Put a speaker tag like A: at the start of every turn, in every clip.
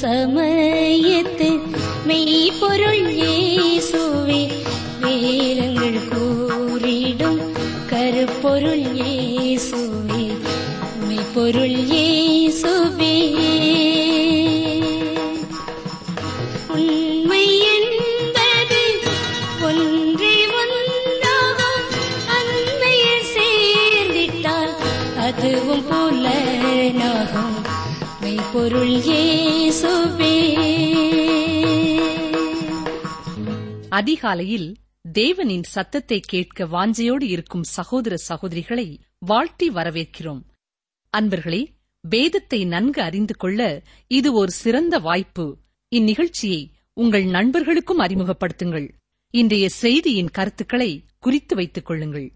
A: സമയത്ത് മെയ് പൊരു பொருள் ஏசுவே
B: அதிகாலையில் தேவனின் சத்தத்தை கேட்க வாஞ்சையோடு இருக்கும் சகோதர சகோதரிகளை வாழ்த்தி வரவேற்கிறோம் அன்பர்களே வேதத்தை நன்கு அறிந்து கொள்ள இது ஒரு சிறந்த வாய்ப்பு இந்நிகழ்ச்சியை உங்கள் நண்பர்களுக்கும் அறிமுகப்படுத்துங்கள் இன்றைய செய்தியின் கருத்துக்களை குறித்து வைத்துக் கொள்ளுங்கள்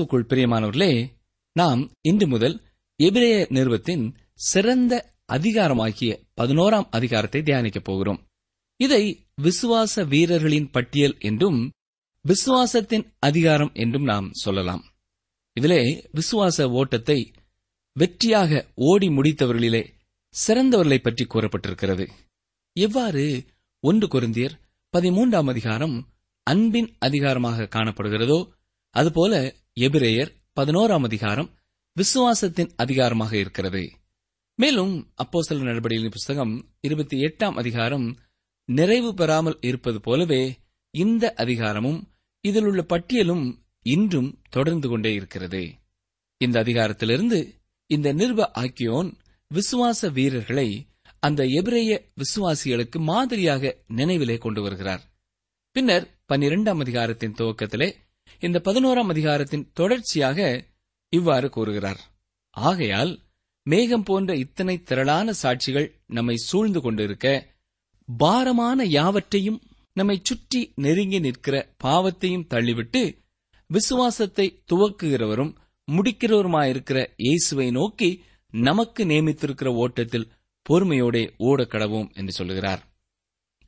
C: இயேசுக்குள் பிரியமானவர்களே நாம் இன்று முதல் எபிரேய நிறுவத்தின் சிறந்த அதிகாரமாகிய பதினோராம் அதிகாரத்தை தியானிக்கப் போகிறோம் இதை விசுவாச வீரர்களின் பட்டியல் என்றும் விசுவாசத்தின் அதிகாரம் என்றும் நாம் சொல்லலாம் இதிலே விசுவாச ஓட்டத்தை வெற்றியாக ஓடி முடித்தவர்களிலே சிறந்தவர்களை பற்றி கூறப்பட்டிருக்கிறது எவ்வாறு ஒன்று குருந்தியர் பதிமூன்றாம் அதிகாரம் அன்பின் அதிகாரமாக காணப்படுகிறதோ அதுபோல எபிரேயர் பதினோராம் அதிகாரம் விசுவாசத்தின் அதிகாரமாக இருக்கிறது மேலும் அப்போ சில நடவடிக்கைகளின் புஸ்தகம் இருபத்தி எட்டாம் அதிகாரம் நிறைவு பெறாமல் இருப்பது போலவே இந்த அதிகாரமும் இதில் உள்ள பட்டியலும் இன்றும் தொடர்ந்து கொண்டே இருக்கிறது இந்த அதிகாரத்திலிருந்து இந்த நிறுவ ஆக்கியோன் விசுவாச வீரர்களை அந்த எபிரேய விசுவாசிகளுக்கு மாதிரியாக நினைவிலே கொண்டு வருகிறார் பின்னர் பன்னிரெண்டாம் அதிகாரத்தின் துவக்கத்திலே இந்த பதினோராம் அதிகாரத்தின் தொடர்ச்சியாக இவ்வாறு கூறுகிறார் ஆகையால் மேகம் போன்ற இத்தனை திரளான சாட்சிகள் நம்மை சூழ்ந்து கொண்டிருக்க பாரமான யாவற்றையும் நம்மை சுற்றி நெருங்கி நிற்கிற பாவத்தையும் தள்ளிவிட்டு விசுவாசத்தை துவக்குகிறவரும் முடிக்கிறவருமாயிருக்கிற இயேசுவை நோக்கி நமக்கு நியமித்திருக்கிற ஓட்டத்தில் பொறுமையோட கடவோம் என்று சொல்லுகிறார்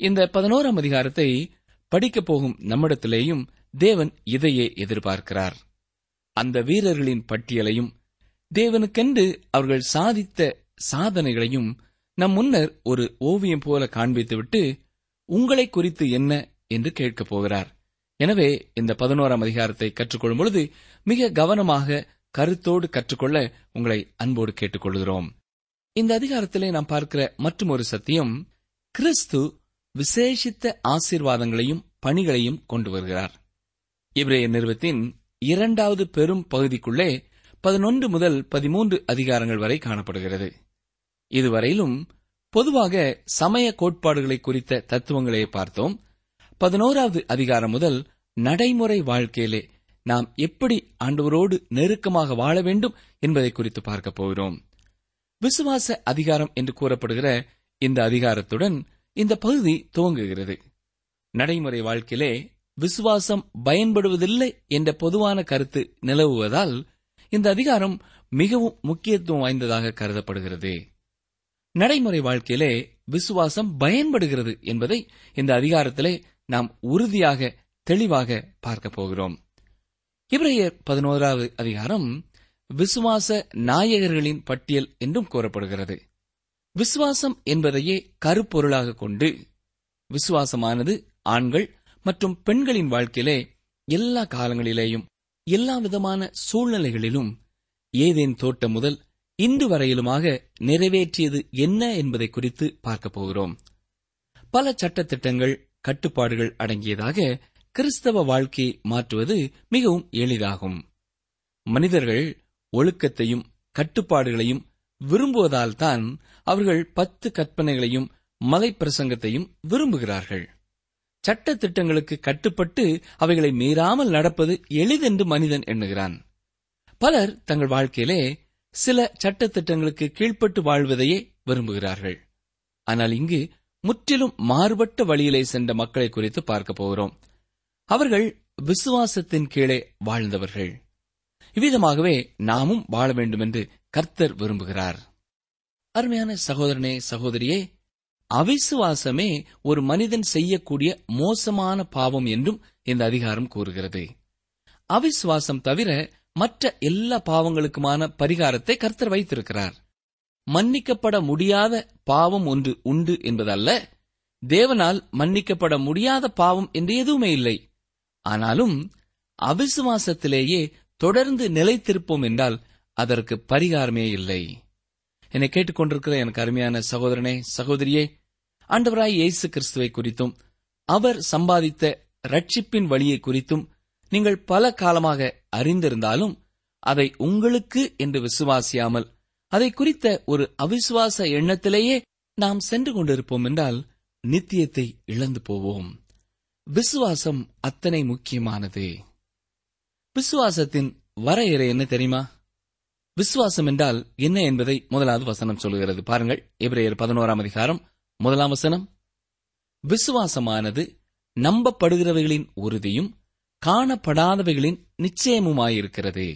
C: இந்த பதினோராம் அதிகாரத்தை படிக்கப் போகும் நம்மிடத்திலேயும் தேவன் இதையே எதிர்பார்க்கிறார் அந்த வீரர்களின் பட்டியலையும் தேவனுக்கென்று அவர்கள் சாதித்த சாதனைகளையும் நம் முன்னர் ஒரு ஓவியம் போல காண்பித்துவிட்டு உங்களை குறித்து என்ன என்று கேட்கப் போகிறார் எனவே இந்த பதினோராம் அதிகாரத்தை கற்றுக்கொள்ளும் பொழுது மிக கவனமாக கருத்தோடு கற்றுக்கொள்ள உங்களை அன்போடு கேட்டுக்கொள்கிறோம் இந்த அதிகாரத்திலே நாம் பார்க்கிற மற்றும் ஒரு சத்தியம் கிறிஸ்து விசேஷித்த ஆசீர்வாதங்களையும் பணிகளையும் கொண்டு வருகிறார் இப்ரேய நிறுவத்தின் இரண்டாவது பெரும் பகுதிக்குள்ளே பதினொன்று முதல் பதிமூன்று அதிகாரங்கள் வரை காணப்படுகிறது இதுவரையிலும் பொதுவாக சமய கோட்பாடுகளை குறித்த தத்துவங்களை பார்த்தோம் பதினோராவது அதிகாரம் முதல் நடைமுறை வாழ்க்கையிலே நாம் எப்படி ஆண்டவரோடு நெருக்கமாக வாழ வேண்டும் என்பதை குறித்து பார்க்கப் போகிறோம் விசுவாச அதிகாரம் என்று கூறப்படுகிற இந்த அதிகாரத்துடன் இந்த பகுதி துவங்குகிறது நடைமுறை வாழ்க்கையிலே விசுவாசம் பயன்படுவதில்லை என்ற பொதுவான கருத்து நிலவுவதால் இந்த அதிகாரம் மிகவும் முக்கியத்துவம் வாய்ந்ததாக கருதப்படுகிறது நடைமுறை வாழ்க்கையிலே விசுவாசம் பயன்படுகிறது என்பதை இந்த அதிகாரத்திலே நாம் உறுதியாக தெளிவாக பார்க்க போகிறோம் இவரையர் பதினோராவது அதிகாரம் விசுவாச நாயகர்களின் பட்டியல் என்றும் கூறப்படுகிறது விசுவாசம் என்பதையே கருப்பொருளாக கொண்டு விசுவாசமானது ஆண்கள் மற்றும் பெண்களின் வாழ்க்கையிலே எல்லா காலங்களிலேயும் எல்லா விதமான சூழ்நிலைகளிலும் ஏதேன் தோட்டம் முதல் இன்று வரையிலுமாக நிறைவேற்றியது என்ன என்பதை குறித்து பார்க்க போகிறோம் பல சட்டத்திட்டங்கள் கட்டுப்பாடுகள் அடங்கியதாக கிறிஸ்தவ வாழ்க்கையை மாற்றுவது மிகவும் எளிதாகும் மனிதர்கள் ஒழுக்கத்தையும் கட்டுப்பாடுகளையும் விரும்புவதால் தான் அவர்கள் பத்து கற்பனைகளையும் மலைப்பிரசங்கத்தையும் பிரசங்கத்தையும் விரும்புகிறார்கள் சட்ட திட்டங்களுக்கு கட்டுப்பட்டு அவைகளை மீறாமல் நடப்பது எளிதென்று மனிதன் எண்ணுகிறான் பலர் தங்கள் வாழ்க்கையிலே சில சட்ட திட்டங்களுக்கு கீழ்ப்பட்டு வாழ்வதையே விரும்புகிறார்கள் ஆனால் இங்கு முற்றிலும் மாறுபட்ட வழியிலே சென்ற மக்களை குறித்து பார்க்க போகிறோம் அவர்கள் விசுவாசத்தின் கீழே வாழ்ந்தவர்கள் இவ்விதமாகவே நாமும் வாழ வேண்டும் என்று கர்த்தர் விரும்புகிறார்
D: அருமையான சகோதரனே சகோதரியே அவிசுவாசமே ஒரு மனிதன் செய்யக்கூடிய மோசமான பாவம் என்றும் இந்த அதிகாரம் கூறுகிறது அவிசுவாசம் தவிர மற்ற எல்லா பாவங்களுக்குமான பரிகாரத்தை கர்த்தர் வைத்திருக்கிறார் மன்னிக்கப்பட முடியாத பாவம் ஒன்று உண்டு என்பதல்ல தேவனால் மன்னிக்கப்பட முடியாத பாவம் என்று எதுவுமே இல்லை ஆனாலும் அவிசுவாசத்திலேயே தொடர்ந்து நிலைத்திருப்போம் என்றால் அதற்கு பரிகாரமே இல்லை என்னை கேட்டுக்கொண்டிருக்கிற எனக்கு அருமையான சகோதரனே சகோதரியே ஆண்டவராய் இயேசு கிறிஸ்துவை குறித்தும் அவர் சம்பாதித்த ரட்சிப்பின் வழியை குறித்தும் நீங்கள் பல காலமாக அறிந்திருந்தாலும் அதை உங்களுக்கு என்று விசுவாசியாமல் அதை குறித்த ஒரு அவிசுவாச எண்ணத்திலேயே நாம் சென்று கொண்டிருப்போம் என்றால் நித்தியத்தை இழந்து போவோம் விசுவாசம் அத்தனை முக்கியமானது விசுவாசத்தின் வரையறை என்ன தெரியுமா விசுவாசம் என்றால் என்ன என்பதை முதலாவது வசனம் சொல்கிறது பாருங்கள் எபிரேயர் பதினோராம் அதிகாரம் முதலாம் வசனம் விசுவாசமானது நம்பப்படுகிறவைகளின் உறுதியும் காணப்படாதவைகளின் நிச்சயமுமாயிருக்கிறது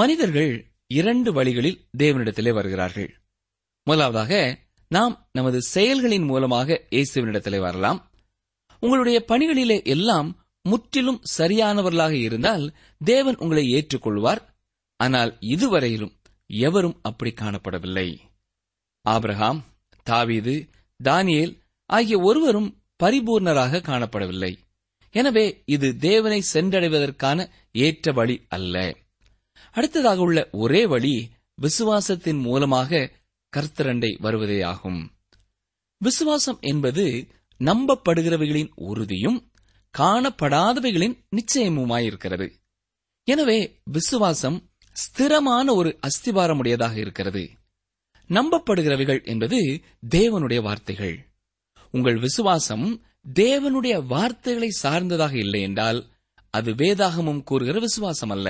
D: மனிதர்கள் இரண்டு வழிகளில் தேவனிடத்திலே வருகிறார்கள் முதலாவதாக நாம் நமது செயல்களின் மூலமாக இயேசுவனிடத்திலே வரலாம் உங்களுடைய பணிகளிலே எல்லாம் முற்றிலும் சரியானவர்களாக இருந்தால் தேவன் உங்களை ஏற்றுக்கொள்வார் ஆனால் இதுவரையிலும் எவரும் அப்படி காணப்படவில்லை ஆபிரகாம் தாவீது தானியேல் ஆகிய ஒருவரும் பரிபூர்ணராக காணப்படவில்லை எனவே இது தேவனை சென்றடைவதற்கான ஏற்ற வழி அல்ல அடுத்ததாக உள்ள ஒரே வழி விசுவாசத்தின் மூலமாக கர்த்தரண்டை வருவதேயாகும் விசுவாசம் என்பது நம்பப்படுகிறவைகளின் உறுதியும் காணப்படாதவைகளின் நிச்சயமுமாயிருக்கிறது எனவே விசுவாசம் ஸ்திரமான ஒரு அஸ்திபாரமுடையதாக இருக்கிறது நம்பப்படுகிறவைகள் என்பது தேவனுடைய வார்த்தைகள் உங்கள் விசுவாசம் தேவனுடைய வார்த்தைகளை சார்ந்ததாக இல்லை என்றால் அது வேதாகமும் கூறுகிற விசுவாசம் அல்ல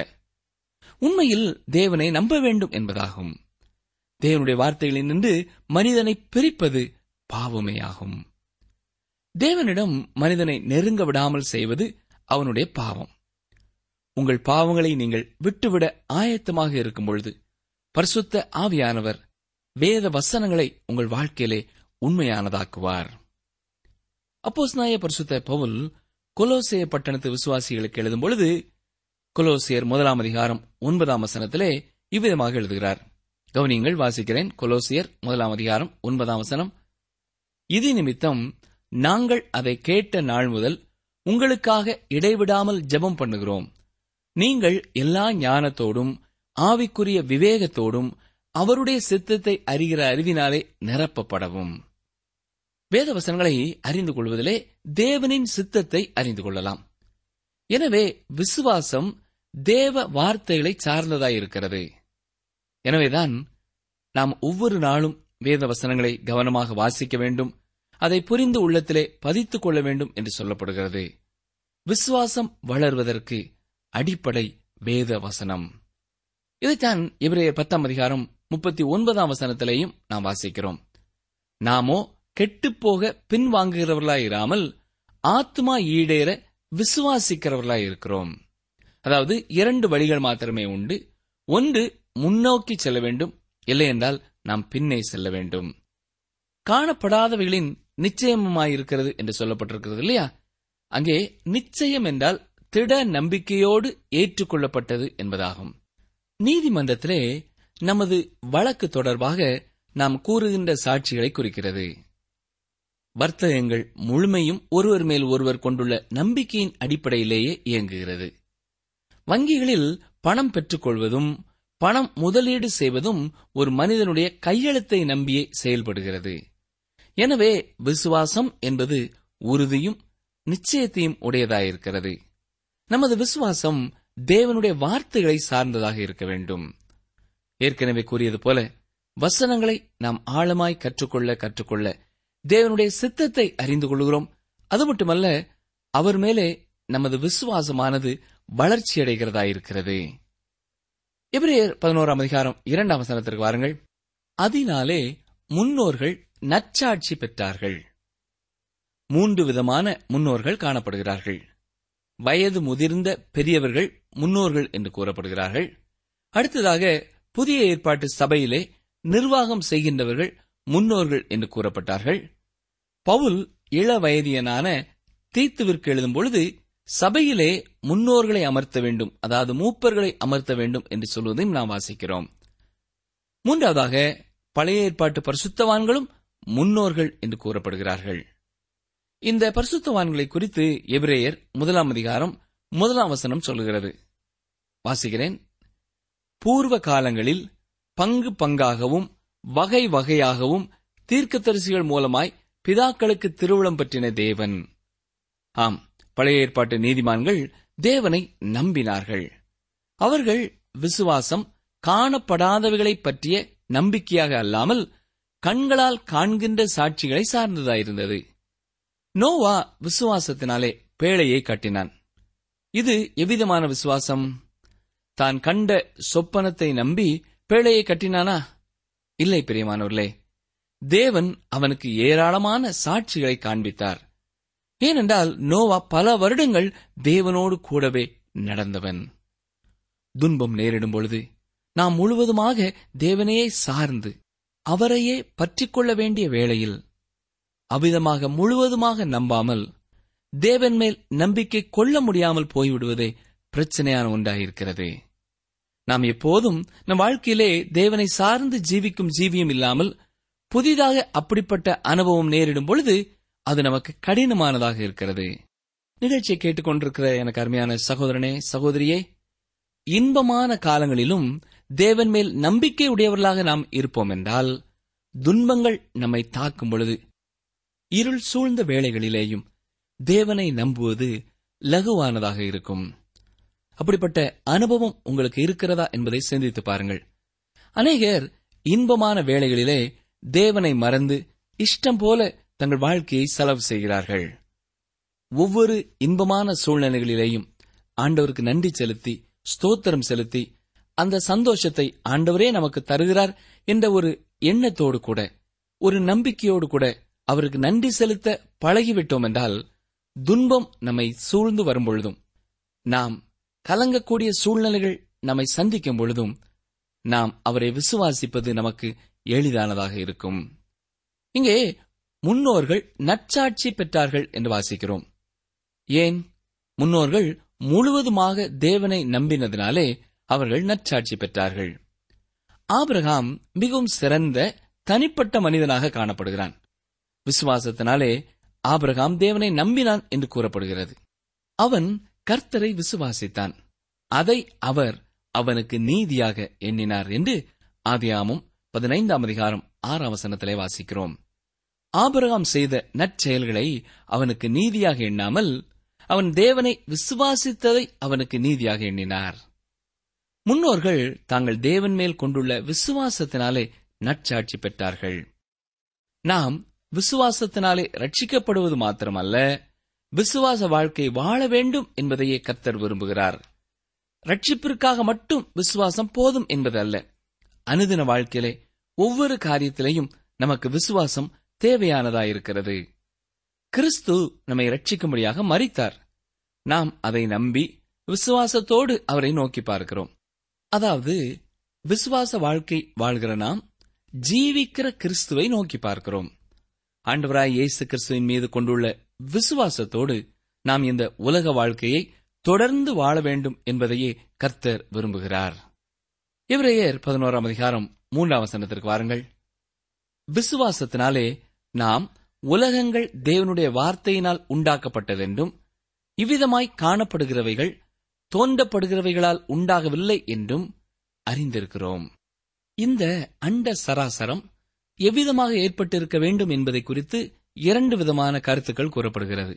D: உண்மையில் தேவனை நம்ப வேண்டும் என்பதாகும் தேவனுடைய வார்த்தைகளில் நின்று மனிதனை பிரிப்பது பாவமேயாகும் தேவனிடம் மனிதனை நெருங்க விடாமல் செய்வது அவனுடைய பாவம் உங்கள் பாவங்களை நீங்கள் விட்டுவிட ஆயத்தமாக இருக்கும் பொழுது பரிசுத்த ஆவியானவர் வேத வசனங்களை உங்கள் வாழ்க்கையிலே உண்மையானதாக்குவார் அப்போஸ்நாய பரிசுத்த பவுல் கொலோசிய பட்டணத்து விசுவாசிகளுக்கு எழுதும் பொழுது கொலோசியர் முதலாம் அதிகாரம் ஒன்பதாம் வசனத்திலே இவ்விதமாக எழுதுகிறார் கவனியங்கள் வாசிக்கிறேன் கொலோசியர் முதலாம் அதிகாரம் ஒன்பதாம் வசனம் இது நிமித்தம் நாங்கள் அதை கேட்ட நாள் முதல் உங்களுக்காக இடைவிடாமல் ஜெபம் பண்ணுகிறோம் நீங்கள் எல்லா ஞானத்தோடும் ஆவிக்குரிய விவேகத்தோடும் அவருடைய சித்தத்தை அறிகிற அறிவினாலே நிரப்பப்படவும் வேத வசனங்களை அறிந்து கொள்வதிலே தேவனின் சித்தத்தை அறிந்து கொள்ளலாம் எனவே விசுவாசம் தேவ வார்த்தைகளை சார்ந்ததாயிருக்கிறது எனவேதான் நாம் ஒவ்வொரு நாளும் வேத வசனங்களை கவனமாக வாசிக்க வேண்டும் அதை புரிந்து உள்ளத்திலே பதித்துக் கொள்ள வேண்டும் என்று சொல்லப்படுகிறது விசுவாசம் வளர்வதற்கு அடிப்படை வேத வசனம் இதைத்தான் இவரைய பத்தாம் அதிகாரம் முப்பத்தி ஒன்பதாம் வசனத்திலையும் நாம் வாசிக்கிறோம் நாமோ கெட்டுப்போக பின்வாங்குகிறவர்களாயிராமல் ஆத்மா ஈடேற விசுவாசிக்கிறவர்களாய் இருக்கிறோம் அதாவது இரண்டு வழிகள் மாத்திரமே உண்டு ஒன்று முன்னோக்கி செல்ல வேண்டும் இல்லையென்றால் நாம் பின்னே செல்ல வேண்டும் காணப்படாதவைகளின் நிச்சயமாயிருக்கிறது என்று சொல்லப்பட்டிருக்கிறது இல்லையா அங்கே நிச்சயம் என்றால் திட நம்பிக்கையோடு ஏற்றுக்கொள்ளப்பட்டது என்பதாகும் நீதிமன்றத்திலே நமது வழக்கு தொடர்பாக நாம் கூறுகின்ற சாட்சிகளை குறிக்கிறது வர்த்தகங்கள் முழுமையும் ஒருவர் மேல் ஒருவர் கொண்டுள்ள நம்பிக்கையின் அடிப்படையிலேயே இயங்குகிறது வங்கிகளில் பணம் பெற்றுக்கொள்வதும் பணம் முதலீடு செய்வதும் ஒரு மனிதனுடைய கையெழுத்தை நம்பியே செயல்படுகிறது எனவே விசுவாசம் என்பது உறுதியும் நிச்சயத்தையும் உடையதாயிருக்கிறது நமது விசுவாசம் தேவனுடைய வார்த்தைகளை சார்ந்ததாக இருக்க வேண்டும் ஏற்கனவே கூறியது போல வசனங்களை நாம் ஆழமாய் கற்றுக்கொள்ள கற்றுக்கொள்ள தேவனுடைய சித்தத்தை அறிந்து கொள்கிறோம் அது மட்டுமல்ல அவர் மேலே நமது விசுவாசமானது வளர்ச்சியடைகிறதா இருக்கிறது எபிரேயர் பதினோராம் அதிகாரம் இரண்டாம் வசனத்திற்கு வாருங்கள் அதனாலே முன்னோர்கள் நச்சாட்சி பெற்றார்கள் மூன்று விதமான முன்னோர்கள் காணப்படுகிறார்கள் வயது முதிர்ந்த பெரியவர்கள் முன்னோர்கள் என்று கூறப்படுகிறார்கள் அடுத்ததாக புதிய ஏற்பாட்டு சபையிலே நிர்வாகம் செய்கின்றவர்கள் முன்னோர்கள் என்று கூறப்பட்டார்கள் பவுல் இள வயதியனான தீத்துவிற்கு எழுதும் பொழுது சபையிலே முன்னோர்களை அமர்த்த வேண்டும் அதாவது மூப்பர்களை அமர்த்த வேண்டும் என்று சொல்வதையும் நாம் வாசிக்கிறோம் மூன்றாவதாக பழைய ஏற்பாட்டு பரிசுத்தவான்களும் முன்னோர்கள் என்று கூறப்படுகிறார்கள் இந்த பரிசுத்தவான்களை குறித்து எபிரேயர் முதலாம் அதிகாரம் முதலாம் வசனம் சொல்கிறது வாசிக்கிறேன் பூர்வ காலங்களில் பங்கு பங்காகவும் வகை வகையாகவும் தீர்க்கதரிசிகள் மூலமாய் பிதாக்களுக்கு திருவிழம் பற்றின தேவன் ஆம் பழைய ஏற்பாட்டு நீதிமான்கள் தேவனை நம்பினார்கள் அவர்கள் விசுவாசம் காணப்படாதவைகளை பற்றிய நம்பிக்கையாக அல்லாமல் கண்களால் காண்கின்ற சாட்சிகளை சார்ந்ததாயிருந்தது நோவா விசுவாசத்தினாலே பேழையை கட்டினான் இது எவ்விதமான விசுவாசம் தான் கண்ட சொப்பனத்தை நம்பி பேழையை கட்டினானா இல்லை பிரியமானவர்களே தேவன் அவனுக்கு ஏராளமான சாட்சிகளை காண்பித்தார் ஏனென்றால் நோவா பல வருடங்கள் தேவனோடு கூடவே நடந்தவன் துன்பம் நேரிடும் பொழுது நாம் முழுவதுமாக தேவனையே சார்ந்து அவரையே பற்றிக் கொள்ள வேண்டிய வேளையில் அவ்விதமாக முழுவதுமாக நம்பாமல் தேவன் மேல் நம்பிக்கை கொள்ள முடியாமல் போய்விடுவதே பிரச்சனையான ஒன்றாயிருக்கிறது நாம் எப்போதும் நம் வாழ்க்கையிலே தேவனை சார்ந்து ஜீவிக்கும் ஜீவியம் இல்லாமல் புதிதாக அப்படிப்பட்ட அனுபவம் நேரிடும் பொழுது அது நமக்கு கடினமானதாக இருக்கிறது நிகழ்ச்சியை கேட்டுக்கொண்டிருக்கிற எனக்கு அருமையான சகோதரனே சகோதரியே இன்பமான காலங்களிலும் தேவன் மேல் நம்பிக்கை உடையவர்களாக நாம் இருப்போம் என்றால் துன்பங்கள் நம்மை தாக்கும் பொழுது இருள் சூழ்ந்த வேளைகளிலேயும் தேவனை நம்புவது லகுவானதாக இருக்கும் அப்படிப்பட்ட அனுபவம் உங்களுக்கு இருக்கிறதா என்பதை சிந்தித்து பாருங்கள் அநேகர் இன்பமான வேளைகளிலே தேவனை மறந்து இஷ்டம் போல தங்கள் வாழ்க்கையை செலவு செய்கிறார்கள் ஒவ்வொரு இன்பமான சூழ்நிலைகளிலேயும் ஆண்டவருக்கு நன்றி செலுத்தி ஸ்தோத்திரம் செலுத்தி அந்த சந்தோஷத்தை ஆண்டவரே நமக்கு தருகிறார் என்ற ஒரு எண்ணத்தோடு கூட ஒரு நம்பிக்கையோடு கூட அவருக்கு நன்றி செலுத்த பழகிவிட்டோம் என்றால் துன்பம் நம்மை சூழ்ந்து வரும்பொழுதும் நாம் கலங்கக்கூடிய சூழ்நிலைகள் நம்மை சந்திக்கும் பொழுதும் நாம் அவரை விசுவாசிப்பது நமக்கு எளிதானதாக இருக்கும் இங்கே முன்னோர்கள் நற்சாட்சி பெற்றார்கள் என்று வாசிக்கிறோம் ஏன் முன்னோர்கள் முழுவதுமாக தேவனை நம்பினதினாலே அவர்கள் நற்சாட்சி பெற்றார்கள் ஆபிரகாம் மிகவும் சிறந்த தனிப்பட்ட மனிதனாக காணப்படுகிறான் விசுவாசத்தினாலே ஆபிரகாம் தேவனை நம்பினான் என்று கூறப்படுகிறது அவன் கர்த்தரை விசுவாசித்தான் அதை அவர் அவனுக்கு நீதியாக எண்ணினார் என்று ஆதியாமும் பதினைந்தாம் அதிகாரம் ஆறாம் வசனத்திலே வாசிக்கிறோம் ஆபரகாம் செய்த நற்செயல்களை அவனுக்கு நீதியாக எண்ணாமல் அவன் தேவனை விசுவாசித்ததை அவனுக்கு நீதியாக எண்ணினார் முன்னோர்கள் தாங்கள் தேவன் மேல் கொண்டுள்ள விசுவாசத்தினாலே நற்சாட்சி பெற்றார்கள் நாம் விசுவாசத்தினாலே ரட்சிக்கப்படுவது மாத்திரமல்ல விசுவாச வாழ்க்கை வாழ வேண்டும் என்பதையே கர்த்தர் விரும்புகிறார் ரட்சிப்பிற்காக மட்டும் விசுவாசம் போதும் என்பது அல்ல அனுதின வாழ்க்கையிலே ஒவ்வொரு காரியத்திலையும் நமக்கு விசுவாசம் தேவையானதாயிருக்கிறது கிறிஸ்து நம்மை ரட்சிக்கும்படியாக மறித்தார் நாம் அதை நம்பி விசுவாசத்தோடு அவரை நோக்கி பார்க்கிறோம் அதாவது விசுவாச வாழ்க்கை வாழ்கிற நாம் ஜீவிக்கிற கிறிஸ்துவை நோக்கி பார்க்கிறோம் ஆண்டவராய் இயேசு கிறிஸ்துவின் மீது கொண்டுள்ள விசுவாசத்தோடு நாம் இந்த உலக வாழ்க்கையை தொடர்ந்து வாழ வேண்டும் என்பதையே கர்த்தர் விரும்புகிறார் இவரையர் பதினோராம் அதிகாரம் மூன்றாம் வசனத்திற்கு வாருங்கள் விசுவாசத்தினாலே நாம் உலகங்கள் தேவனுடைய வார்த்தையினால் உண்டாக்கப்பட்டதென்றும் இவ்விதமாய் காணப்படுகிறவைகள் தோன்றப்படுகிறவைகளால் உண்டாகவில்லை என்றும் அறிந்திருக்கிறோம் இந்த அண்ட சராசரம் எவ்விதமாக ஏற்பட்டிருக்க வேண்டும் என்பதை குறித்து இரண்டு விதமான கருத்துக்கள் கூறப்படுகிறது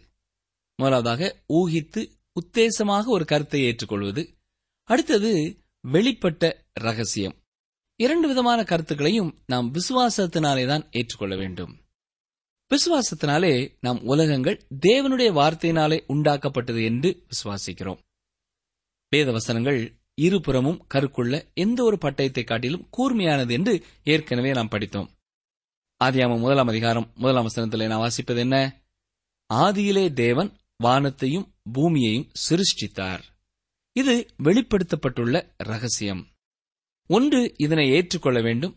D: முதலாவதாக ஊகித்து உத்தேசமாக ஒரு கருத்தை ஏற்றுக்கொள்வது அடுத்தது வெளிப்பட்ட ரகசியம் இரண்டு விதமான கருத்துக்களையும் நாம் விசுவாசத்தினாலே தான் ஏற்றுக்கொள்ள வேண்டும் விசுவாசத்தினாலே நாம் உலகங்கள் தேவனுடைய வார்த்தையினாலே உண்டாக்கப்பட்டது என்று விசுவாசிக்கிறோம் வேதவசனங்கள் வசனங்கள் இருபுறமும் கருக்குள்ள எந்த ஒரு பட்டயத்தை காட்டிலும் கூர்மையானது என்று ஏற்கனவே நாம் படித்தோம் ஆதியாம முதலாம் அதிகாரம் முதலாம் வசனத்தில் நான் வாசிப்பது என்ன ஆதியிலே தேவன் வானத்தையும் பூமியையும் சிருஷ்டித்தார் இது வெளிப்படுத்தப்பட்டுள்ள ரகசியம் ஒன்று இதனை ஏற்றுக்கொள்ள வேண்டும்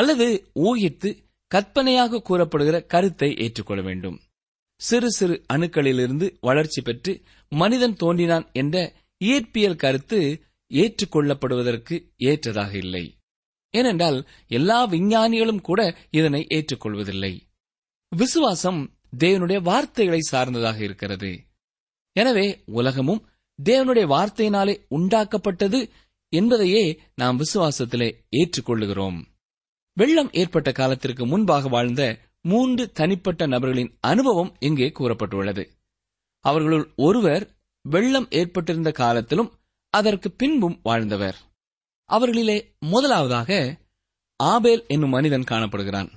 D: அல்லது ஊகித்து கற்பனையாக கூறப்படுகிற கருத்தை ஏற்றுக்கொள்ள வேண்டும் சிறு சிறு அணுக்களிலிருந்து வளர்ச்சி பெற்று மனிதன் தோன்றினான் என்ற இயற்பியல் கருத்து ஏற்றுக்கொள்ளப்படுவதற்கு ஏற்றதாக இல்லை ஏனென்றால் எல்லா விஞ்ஞானிகளும் கூட இதனை ஏற்றுக்கொள்வதில்லை விசுவாசம் தேவனுடைய வார்த்தைகளை சார்ந்ததாக இருக்கிறது எனவே உலகமும் தேவனுடைய வார்த்தையினாலே உண்டாக்கப்பட்டது என்பதையே நாம் விசுவாசத்திலே ஏற்றுக்கொள்ளுகிறோம் வெள்ளம் ஏற்பட்ட காலத்திற்கு முன்பாக வாழ்ந்த மூன்று தனிப்பட்ட நபர்களின் அனுபவம் இங்கே கூறப்பட்டுள்ளது அவர்களுள் ஒருவர் வெள்ளம் ஏற்பட்டிருந்த காலத்திலும் அதற்கு பின்பும் வாழ்ந்தவர் அவர்களிலே முதலாவதாக ஆபேல் என்னும் மனிதன் காணப்படுகிறான்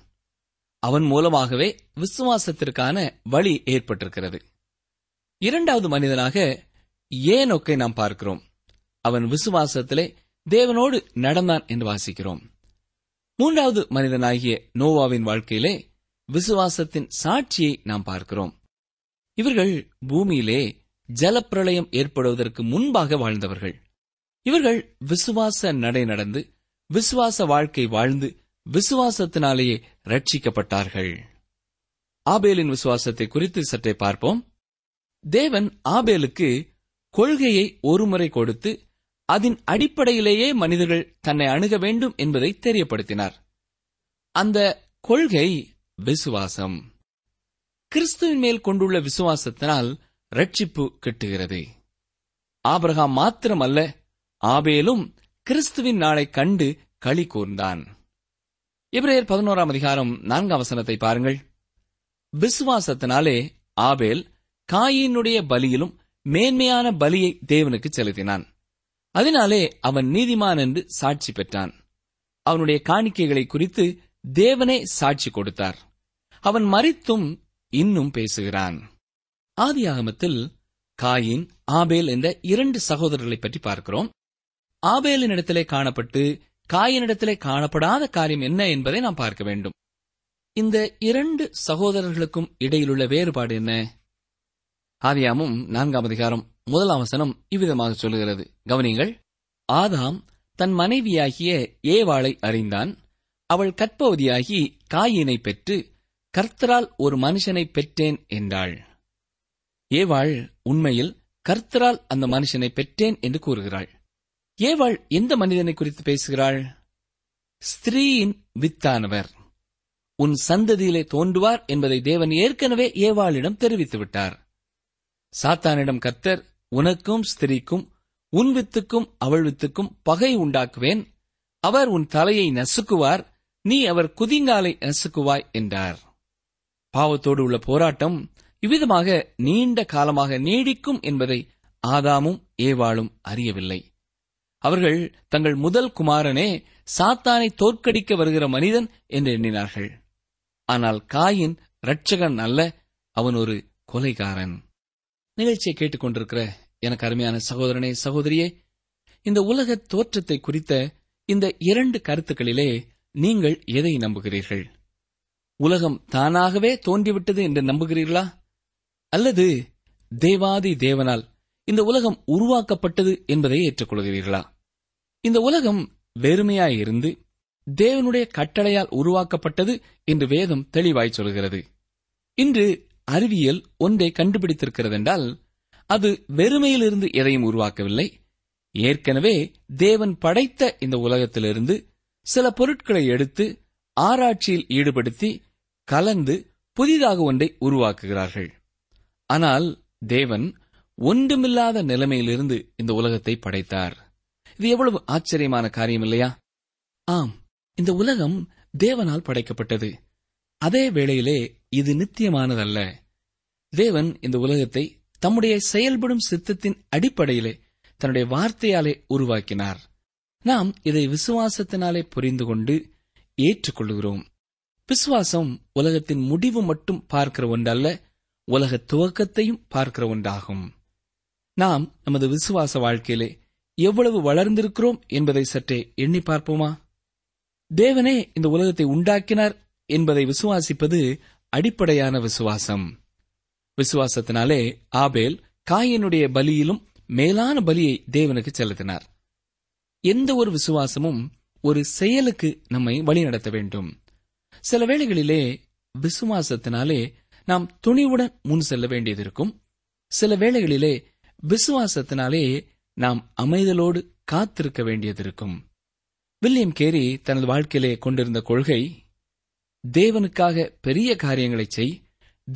D: அவன் மூலமாகவே விசுவாசத்திற்கான வழி ஏற்பட்டிருக்கிறது இரண்டாவது மனிதனாக ஏனொக்கை நாம் பார்க்கிறோம் அவன் விசுவாசத்திலே தேவனோடு நடந்தான் என்று வாசிக்கிறோம் மூன்றாவது மனிதனாகிய நோவாவின் வாழ்க்கையிலே விசுவாசத்தின் சாட்சியை நாம் பார்க்கிறோம் இவர்கள் பூமியிலே ஜலப்பிரளயம் ஏற்படுவதற்கு முன்பாக வாழ்ந்தவர்கள் இவர்கள் விசுவாச நடை நடந்து விசுவாச வாழ்க்கை வாழ்ந்து விசுவாசத்தினாலேயே ரட்சிக்கப்பட்டார்கள் ஆபேலின் விசுவாசத்தை குறித்து சற்றே பார்ப்போம் தேவன் ஆபேலுக்கு கொள்கையை ஒருமுறை கொடுத்து அதன் அடிப்படையிலேயே மனிதர்கள் தன்னை அணுக வேண்டும் என்பதை தெரியப்படுத்தினார் அந்த கொள்கை விசுவாசம் கிறிஸ்துவின் மேல் கொண்டுள்ள விசுவாசத்தினால் ரட்சிப்பு கிட்டுகிறது ஆபிரகாம் மாத்திரமல்ல ஆபேலும் கிறிஸ்துவின் நாளை கண்டு களி கூர்ந்தான் இப்ரேயர் பதினோராம் அதிகாரம் நான்காம் வசனத்தை பாருங்கள் விசுவாசத்தினாலே ஆபேல் காயினுடைய பலியிலும் மேன்மையான பலியை தேவனுக்கு செலுத்தினான் அதனாலே அவன் நீதிமான் என்று சாட்சி பெற்றான் அவனுடைய காணிக்கைகளை குறித்து தேவனே சாட்சி கொடுத்தார் அவன் மறித்தும் இன்னும் பேசுகிறான் ஆதி ஆகமத்தில் காயின் ஆபேல் என்ற இரண்டு சகோதரர்களை பற்றி பார்க்கிறோம் ஆபேலினிடத்திலே காணப்பட்டு காயினிடத்திலே காணப்படாத காரியம் என்ன என்பதை நாம் பார்க்க வேண்டும் இந்த இரண்டு சகோதரர்களுக்கும் இடையிலுள்ள வேறுபாடு என்ன ஆதியாமும் நான்காம் அதிகாரம் முதல் அவசனம் இவ்விதமாக சொல்லுகிறது கவனிங்கள் ஆதாம் தன் மனைவியாகிய ஏவாளை அறிந்தான் அவள் கற்பவதியாகி காயினை பெற்று கர்த்தரால் ஒரு மனுஷனை பெற்றேன் என்றாள் ஏவாள் உண்மையில் கர்த்தரால் அந்த மனுஷனை பெற்றேன் என்று கூறுகிறாள் ஏவாள் எந்த மனிதனை குறித்து பேசுகிறாள் ஸ்திரீயின் வித்தானவர் உன் சந்ததியிலே தோன்றுவார் என்பதை தேவன் ஏற்கனவே ஏவாளிடம் தெரிவித்து விட்டார் சாத்தானிடம் கர்த்தர் உனக்கும் ஸ்திரீக்கும் உன் வித்துக்கும் அவள் வித்துக்கும் பகை உண்டாக்குவேன் அவர் உன் தலையை நசுக்குவார் நீ அவர் குதிங்காலை நசுக்குவாய் என்றார் பாவத்தோடு உள்ள போராட்டம் இவ்விதமாக நீண்ட காலமாக நீடிக்கும் என்பதை ஆதாமும் ஏவாளும் அறியவில்லை அவர்கள் தங்கள் முதல் குமாரனே சாத்தானை தோற்கடிக்க வருகிற மனிதன் என்று எண்ணினார்கள் ஆனால் காயின் ரட்சகன் அல்ல அவன் ஒரு கொலைகாரன் நிகழ்ச்சியை கேட்டுக்கொண்டிருக்கிற எனக்கு அருமையான சகோதரனே சகோதரியே இந்த உலக தோற்றத்தை குறித்த இந்த இரண்டு கருத்துக்களிலே நீங்கள் எதை நம்புகிறீர்கள் உலகம் தானாகவே தோன்றிவிட்டது என்று நம்புகிறீர்களா அல்லது தேவாதி தேவனால் இந்த உலகம் உருவாக்கப்பட்டது என்பதை ஏற்றுக்கொள்கிறீர்களா இந்த உலகம் வெறுமையாய் இருந்து தேவனுடைய கட்டளையால் உருவாக்கப்பட்டது என்று வேதம் தெளிவாய் சொல்கிறது இன்று அறிவியல் ஒன்றை கண்டுபிடித்திருக்கிறது என்றால் அது வெறுமையிலிருந்து எதையும் உருவாக்கவில்லை ஏற்கனவே தேவன் படைத்த இந்த உலகத்திலிருந்து சில பொருட்களை எடுத்து ஆராய்ச்சியில் ஈடுபடுத்தி கலந்து புதிதாக ஒன்றை உருவாக்குகிறார்கள் ஆனால் தேவன் ஒன்றுமில்லாத நிலைமையிலிருந்து இந்த உலகத்தை படைத்தார் இது எவ்வளவு ஆச்சரியமான காரியம் இல்லையா ஆம் இந்த உலகம் தேவனால் படைக்கப்பட்டது அதே வேளையிலே இது நித்தியமானதல்ல தேவன் இந்த உலகத்தை தம்முடைய செயல்படும் சித்தத்தின் அடிப்படையிலே தன்னுடைய வார்த்தையாலே உருவாக்கினார் நாம் இதை விசுவாசத்தினாலே புரிந்து கொண்டு ஏற்றுக்கொள்கிறோம் விசுவாசம் உலகத்தின் முடிவு மட்டும் பார்க்கிற ஒன்றல்ல உலக துவக்கத்தையும் பார்க்கிற ஒன்றாகும் நாம் நமது விசுவாச வாழ்க்கையிலே எவ்வளவு வளர்ந்திருக்கிறோம் என்பதை சற்றே எண்ணி பார்ப்போமா தேவனே இந்த உலகத்தை உண்டாக்கினார் என்பதை விசுவாசிப்பது அடிப்படையான விசுவாசம் விசுவாசத்தினாலே ஆபேல் காயினுடைய பலியிலும் மேலான பலியை தேவனுக்கு செலுத்தினார் எந்த ஒரு விசுவாசமும் ஒரு செயலுக்கு நம்மை வழிநடத்த வேண்டும் சில வேளைகளிலே விசுவாசத்தினாலே நாம் துணிவுடன் முன் செல்ல வேண்டியது இருக்கும் சில வேளைகளிலே விசுவாசத்தினாலே நாம் அமைதலோடு காத்திருக்க வேண்டியதிருக்கும் வில்லியம் கேரி தனது வாழ்க்கையிலே கொண்டிருந்த கொள்கை தேவனுக்காக பெரிய காரியங்களை செய்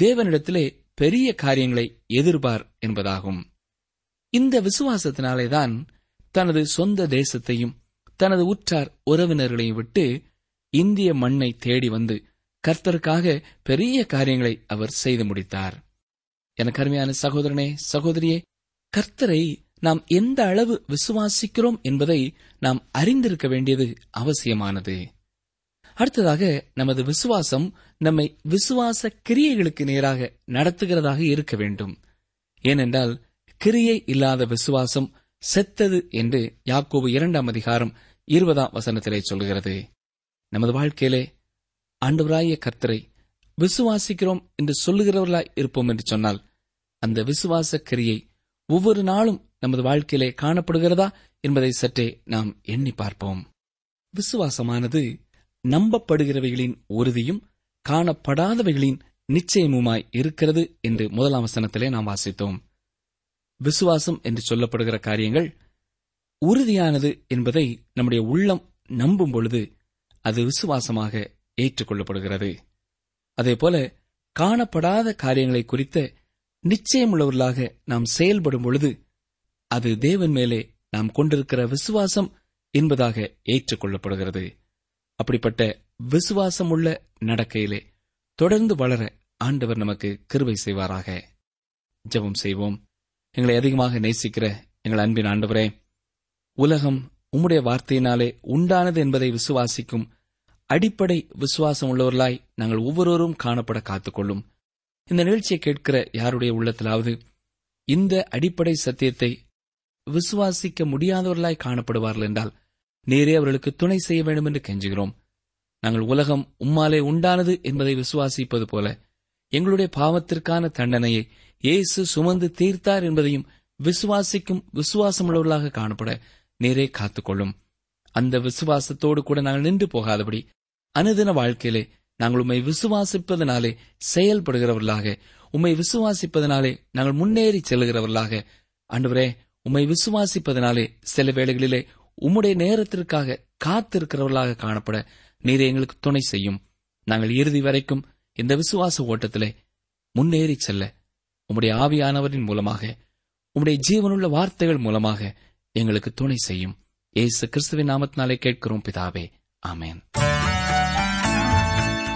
D: தேவனிடத்திலே பெரிய காரியங்களை எதிர்பார் என்பதாகும் இந்த விசுவாசத்தினாலேதான் தனது சொந்த தேசத்தையும் தனது உற்றார் உறவினர்களையும் விட்டு இந்திய மண்ணை தேடி வந்து கர்த்தருக்காக பெரிய காரியங்களை அவர் செய்து முடித்தார் எனக்கு அருமையான சகோதரனே சகோதரியே கர்த்தரை நாம் எந்த அளவு விசுவாசிக்கிறோம் என்பதை நாம் அறிந்திருக்க வேண்டியது அவசியமானது அடுத்ததாக நமது விசுவாசம் நம்மை விசுவாச கிரியைகளுக்கு நேராக நடத்துகிறதாக இருக்க வேண்டும் ஏனென்றால் கிரியை இல்லாத விசுவாசம் செத்தது என்று யாக்கோபு இரண்டாம் அதிகாரம் இருபதாம் வசனத்திலே சொல்கிறது நமது வாழ்க்கையிலே ஆண்டவராய கர்த்தரை விசுவாசிக்கிறோம் என்று சொல்லுகிறவர்களாய் இருப்போம் என்று சொன்னால் அந்த விசுவாச கிரியை ஒவ்வொரு நாளும் நமது வாழ்க்கையிலே காணப்படுகிறதா என்பதை சற்றே நாம் எண்ணி பார்ப்போம் விசுவாசமானது நம்பப்படுகிறவைகளின் உறுதியும் காணப்படாதவைகளின் நிச்சயமுமாய் இருக்கிறது என்று முதலாம் வசனத்திலே நாம் வாசித்தோம் விசுவாசம் என்று சொல்லப்படுகிற காரியங்கள் உறுதியானது என்பதை நம்முடைய உள்ளம் நம்பும் பொழுது அது விசுவாசமாக ஏற்றுக்கொள்ளப்படுகிறது அதேபோல காணப்படாத காரியங்களை குறித்த நிச்சயமுள்ளவர்களாக நாம் செயல்படும் பொழுது அது தேவன் மேலே நாம் கொண்டிருக்கிற விசுவாசம் என்பதாக ஏற்றுக்கொள்ளப்படுகிறது அப்படிப்பட்ட விசுவாசம் உள்ள நடக்கையிலே தொடர்ந்து வளர ஆண்டவர் நமக்கு கிருவை செய்வாராக ஜெபம் செய்வோம் எங்களை அதிகமாக நேசிக்கிற எங்கள் அன்பின் ஆண்டவரே உலகம் உம்முடைய வார்த்தையினாலே உண்டானது என்பதை விசுவாசிக்கும் அடிப்படை விசுவாசம் உள்ளவர்களாய் நாங்கள் ஒவ்வொருவரும் காணப்பட காத்துக்கொள்ளும் இந்த நிகழ்ச்சியை கேட்கிற யாருடைய உள்ளத்திலாவது இந்த அடிப்படை சத்தியத்தை விசுவாசிக்க முடியாதவர்களாய் காணப்படுவார்கள் என்றால் நேரே அவர்களுக்கு துணை செய்ய வேண்டும் என்று கெஞ்சுகிறோம் நாங்கள் உலகம் உம்மாலே உண்டானது என்பதை விசுவாசிப்பது போல எங்களுடைய பாவத்திற்கான தண்டனையை இயேசு சுமந்து தீர்த்தார் என்பதையும் விசுவாசிக்கும் விசுவாசமுள்ளவர்களாக காணப்பட நேரே காத்துக்கொள்ளும் அந்த விசுவாசத்தோடு கூட நாங்கள் நின்று போகாதபடி அனுதின வாழ்க்கையிலே நாங்கள் உண்மை விசுவாசிப்பதனாலே செயல்படுகிறவர்களாக உண்மை விசுவாசிப்பதனாலே நாங்கள் முன்னேறி செல்கிறவர்களாக அன்றுவரே உண்மை விசுவாசிப்பதனாலே சில வேளைகளிலே உம்முடைய நேரத்திற்காக காத்திருக்கிறவர்களாக காணப்பட நீரை எங்களுக்கு துணை செய்யும் நாங்கள் இறுதி வரைக்கும் இந்த விசுவாச ஓட்டத்திலே முன்னேறி செல்ல உம்முடைய ஆவியானவரின் மூலமாக உம்முடைய ஜீவனுள்ள வார்த்தைகள் மூலமாக எங்களுக்கு துணை செய்யும் ஏசு கிறிஸ்துவின் நாமத்தினாலே கேட்கிறோம் பிதாவே ஆமேன்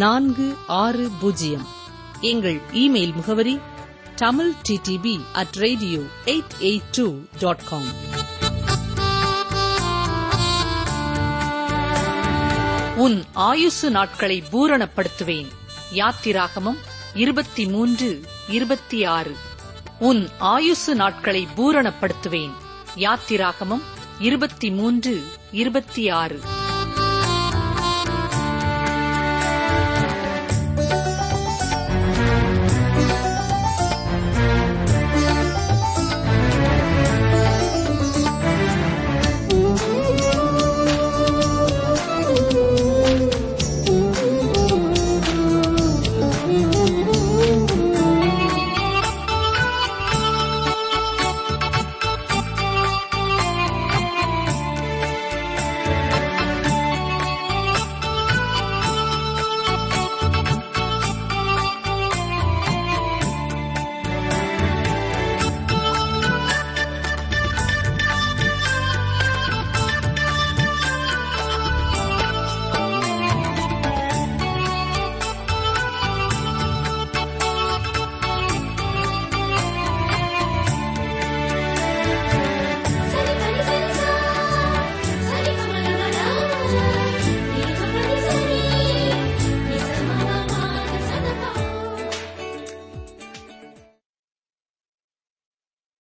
D: நான்கு ஆறு பூஜ்ஜியம் எங்கள் இமெயில் முகவரி Tamil TDP at radio eight eight two dot com உன் ஆயுசு நாட்களை பூரணப்படுத்துவேன் யாத்திராகமம் இருபத்தி மூன்று இருபத்தி ஆறு உன் ஆயுசு நாட்களை பூரணப்படுத்துவேன் யாத்திராகமம் இருபத்தி மூன்று இருபத்தி ஆறு